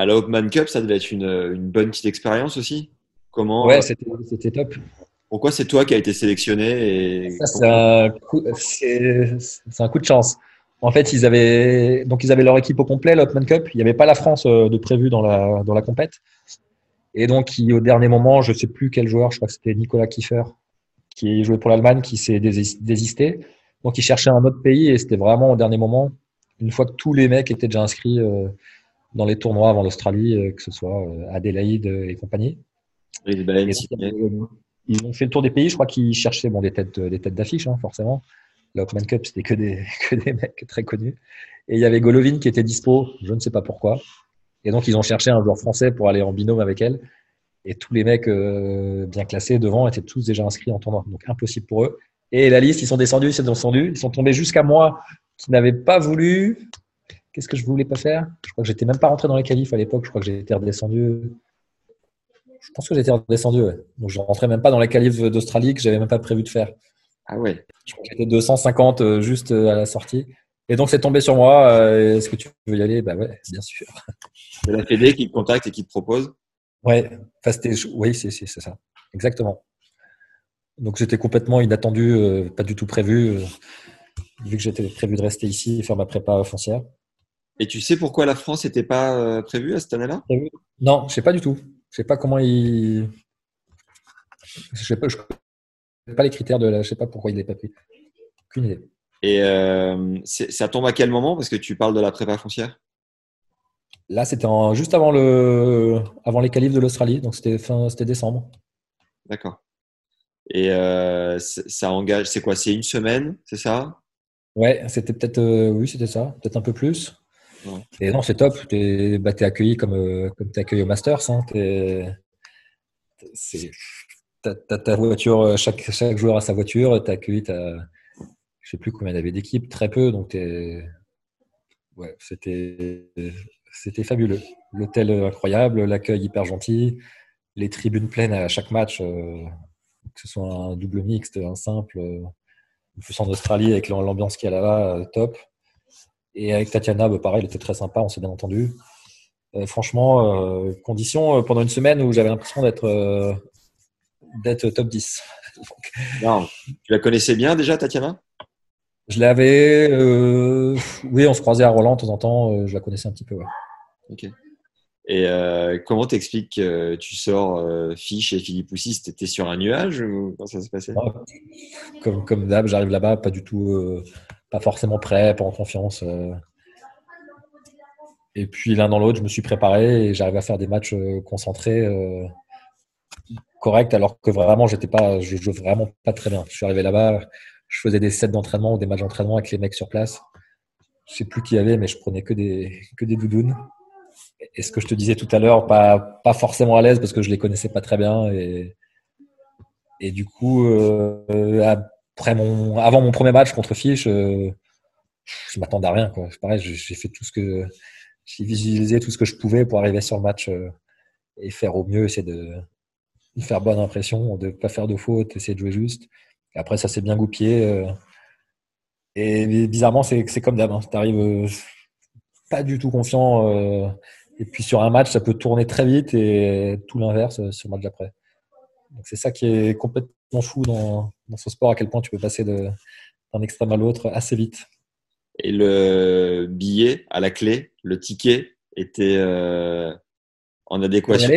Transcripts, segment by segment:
À la Hopman Cup, ça devait être une, une bonne petite expérience aussi. Comment Ouais, c'était top. Pourquoi c'est toi qui as été sélectionné et Ça, c'est un, coup- un de chance. En fait, ils avaient, donc ils avaient leur équipe au complet, l'Hopman Cup. Il n'y avait pas la France euh, de prévu dans la, dans la compète. Et donc, il- au dernier moment, je ne sais plus quel joueur, je crois que c'était Nicolas Kiefer, qui jouait pour l'Allemagne, qui s'est désis- désisté. Donc, il cherchait un autre pays et c'était vraiment au dernier moment, une fois que tous les mecs étaient déjà inscrits euh, dans les tournois avant l'Australie, euh, que ce soit euh, Adélaïde euh, et compagnie. Et Et donc, ils ont fait le tour des pays. Je crois qu'ils cherchaient bon, des têtes, des têtes d'affiche, hein, forcément. La Hopman Cup, c'était que des, que des mecs très connus. Et il y avait Golovin qui était dispo, je ne sais pas pourquoi. Et donc, ils ont cherché un joueur français pour aller en binôme avec elle. Et tous les mecs euh, bien classés devant étaient tous déjà inscrits en tournoi. Donc, impossible pour eux. Et la liste, ils sont descendus, ils sont descendus. Ils sont tombés jusqu'à moi qui n'avais pas voulu. Qu'est-ce que je voulais pas faire? Je crois que j'étais même pas rentré dans les qualifs à l'époque. Je crois que j'étais redescendu. Je pense que j'étais redescendu, ouais. Donc, je rentrais même pas dans les qualifs d'Australie que j'avais même pas prévu de faire. Ah ouais. Je crois que j'étais 250 euh, juste euh, à la sortie. Et donc, c'est tombé sur moi. euh, Est-ce que tu veux y aller? Bah ouais, bien sûr. C'est la Fédé qui te contacte et qui te propose? Ouais, enfin, c'était, oui, c'est, c'est, c'est ça. Exactement. Donc, j'étais complètement inattendu, euh, pas du tout prévu, euh, vu que j'étais prévu de rester ici et faire ma prépa foncière. Et tu sais pourquoi la France n'était pas euh, prévue à cette année-là? Non, je sais pas du tout. Je sais pas comment il. Je sais pas, je connais pas les critères de la. Je sais pas pourquoi il n'est pas pris. Aucune idée. Et euh, ça tombe à quel moment? Parce que tu parles de la prépa foncière? Là, c'était juste avant le, avant les qualifs de l'Australie, donc c'était fin, c'était décembre. D'accord. Et euh, ça engage, c'est quoi? C'est une semaine, c'est ça? Ouais, c'était peut-être, euh, oui, c'était ça, peut-être un peu plus. Et non, c'est top. T'es, bah, t'es accueilli comme, euh, comme t'es accueilli au Masters. Hein. T'as, t'as ta voiture, euh, chaque, chaque joueur a sa voiture. T'es accueilli, t'as, je sais plus combien il y d'équipes, très peu. Donc t'es, ouais, c'était, c'était fabuleux. L'hôtel incroyable, l'accueil hyper gentil, les tribunes pleines à chaque match, euh, que ce soit un double mixte, un simple. euh, plus en Australie avec l'ambiance qu'il y a là-bas, top. Et avec Tatiana, bah, pareil, elle était très sympa, on s'est bien entendu. Euh, franchement, euh, condition euh, pendant une semaine où j'avais l'impression d'être euh, d'être top 10. Donc, Non. Tu la connaissais bien déjà, Tatiana? Je l'avais, oui, on se croisait à Roland de temps en temps, je la connaissais un petit peu. ouais. Ok. Et euh, comment t'expliques que tu sors euh, Fiche et Philippe Poussis T'étais sur un nuage ou comment ça s'est passé? Ouais. Comme, comme d'hab, j'arrive là-bas, pas du tout, pas forcément prêt, pas en confiance. euh. Et puis l'un dans l'autre, je me suis préparé et j'arrive à faire des matchs euh, concentrés, euh, corrects, alors que vraiment, j'étais pas, je jouais vraiment pas très bien. Je suis arrivé là-bas, je faisais des sets d'entraînement ou des matchs d'entraînement avec les mecs sur place. Je sais plus qui y avait, mais je prenais que des, que des doudounes. Et ce que je te disais tout à l'heure, pas, pas forcément à l'aise parce que je les connaissais pas très bien et, et du coup, euh, après mon, avant mon premier match contre Fiche, euh, je m'attendais à rien. Pareil, j'ai fait tout ce que j'ai visualisé tout ce que je pouvais pour arriver sur le match euh, et faire au mieux, essayer de, faire bonne impression, de pas faire de fautes, essayer de jouer juste. Après, ça s'est bien goupillé. euh, et bizarrement, c'est comme d'hab. Hein. Tu arrives pas du tout confiant. et puis sur un match, ça peut tourner très vite et tout l'inverse sur le match d'après. Donc c'est ça qui est complètement fou dans, dans ce sport, à quel point tu peux passer d'un extrême à l'autre assez vite. Et le billet à la clé, le ticket, était euh, en adéquation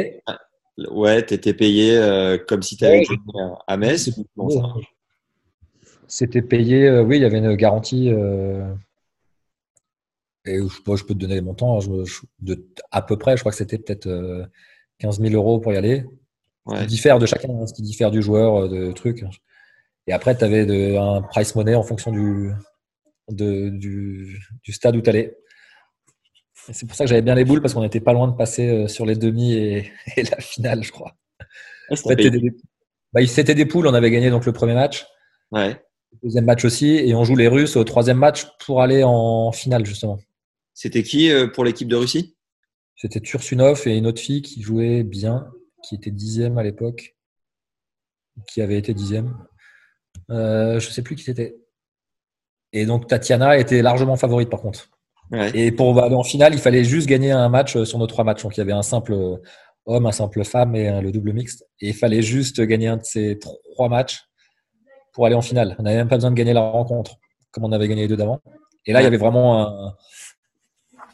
Ouais, t'étais payé euh, comme si tu avais Ouais, joué à Metz C'était payé, euh, oui, il y avait une garantie. et je, je peux te donner les montants, hein, je- je- de, à peu près, je crois que c'était peut-être euh, 15 000 euros pour y aller. Ouais. qui diffère de chacun, hein, ce qui diffère du joueur, euh, de trucs. Et après, tu avais un price money en fonction du, de- du, du stade où tu allais. C'est pour ça que j'avais bien les boules parce qu'on n'était pas loin de passer euh, sur les demi et, la finale, je crois. Ah, c'était des, bah, c'était des poules, on avait gagné donc le premier match. Ouais. Le deuxième match aussi, et on joue les Russes au troisième match pour aller en finale justement. C'était qui euh, pour l'équipe de Russie? C'était Tursunov et une autre fille qui jouait bien, qui était dixième à l'époque, qui avait été dixième. Euh, je sais plus qui c'était. Et donc Tatiana était largement favorite par contre. Et pour aller en finale, il fallait juste gagner un match sur nos trois matchs. Donc il y avait un simple homme, un simple femme et le double mixte. Et il fallait juste gagner un de ces trois matchs pour aller en finale. On n'avait même pas besoin de gagner la rencontre, comme on avait gagné les deux d'avant. Et là, il y avait vraiment un,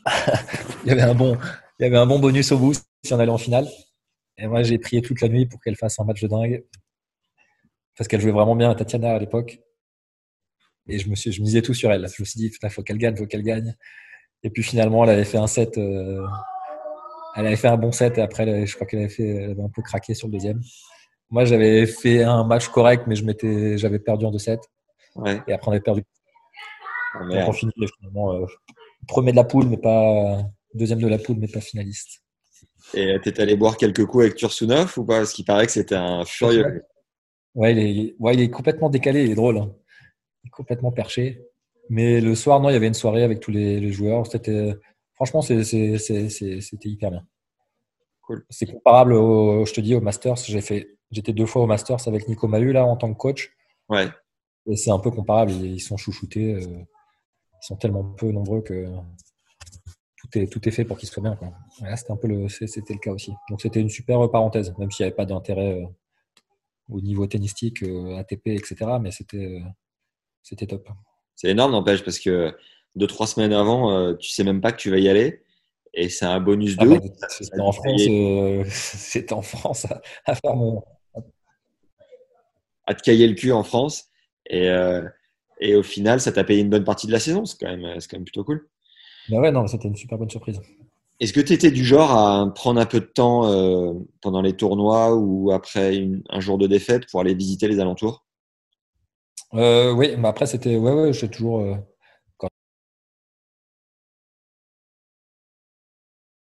il y avait un bon, il y avait un bon bonus au bout si on allait en finale. Et moi, j'ai prié toute la nuit pour qu'elle fasse un match de dingue. Parce qu'elle jouait vraiment bien à Tatiana à l'époque. Et je me, suis, je me disais tout sur elle. Je me suis dit, il faut qu'elle gagne, il faut qu'elle gagne. Et puis finalement, elle avait fait un set. Euh, elle avait fait un bon set et après, je crois qu'elle avait, fait, elle avait un peu craqué sur le deuxième. Moi, j'avais fait un match correct, mais je m'étais, j'avais perdu en 2-7. Et après, on avait perdu. Oh, on finit finalement euh, premier de la poule, mais pas deuxième de la poule, mais pas finaliste. Et t'es allé boire quelques coups avec Tursunov ou pas? Parce qu'il paraît que c'était un furieux. Ouais, il est, ouais, il est complètement décalé, il est drôle. Hein. Il est complètement perché. Mais le soir, non, il y avait une soirée avec tous les, joueurs. C'était, franchement, c'était hyper bien. Cool. C'est comparable, au, je te dis, au Masters. J'ai fait, j'étais deux fois au Masters avec Nico Mahu là en tant que coach. Ouais. Et c'est un peu comparable. Ils sont chouchoutés. Euh, ils sont tellement peu nombreux que tout est, tout est fait pour qu'ils soient bien. Quoi. c'était un peu le, c'était le cas aussi. Donc c'était une super parenthèse, même s'il n'y avait pas d'intérêt euh, au niveau tennistique, euh, ATP, etc. Mais c'était, euh, c'était top. C'est énorme, n'empêche, parce que deux, trois semaines avant, tu sais même pas que tu vas y aller. Et c'est un bonus de. Ah bah, c'était en France, c'était en France à, faire mon. À te cailler le cul en France. Et, et au final, ça t'a payé une bonne partie de la saison. C'est quand même, quand même plutôt cool. Bah ouais, non, c'était une super bonne surprise. Est-ce que tu étais du genre à prendre un peu de temps euh, pendant les tournois ou après un jour de défaite pour aller visiter les alentours? Euh, Oui, mais après, c'était. Ouais, ouais, j'ai toujours. Euh,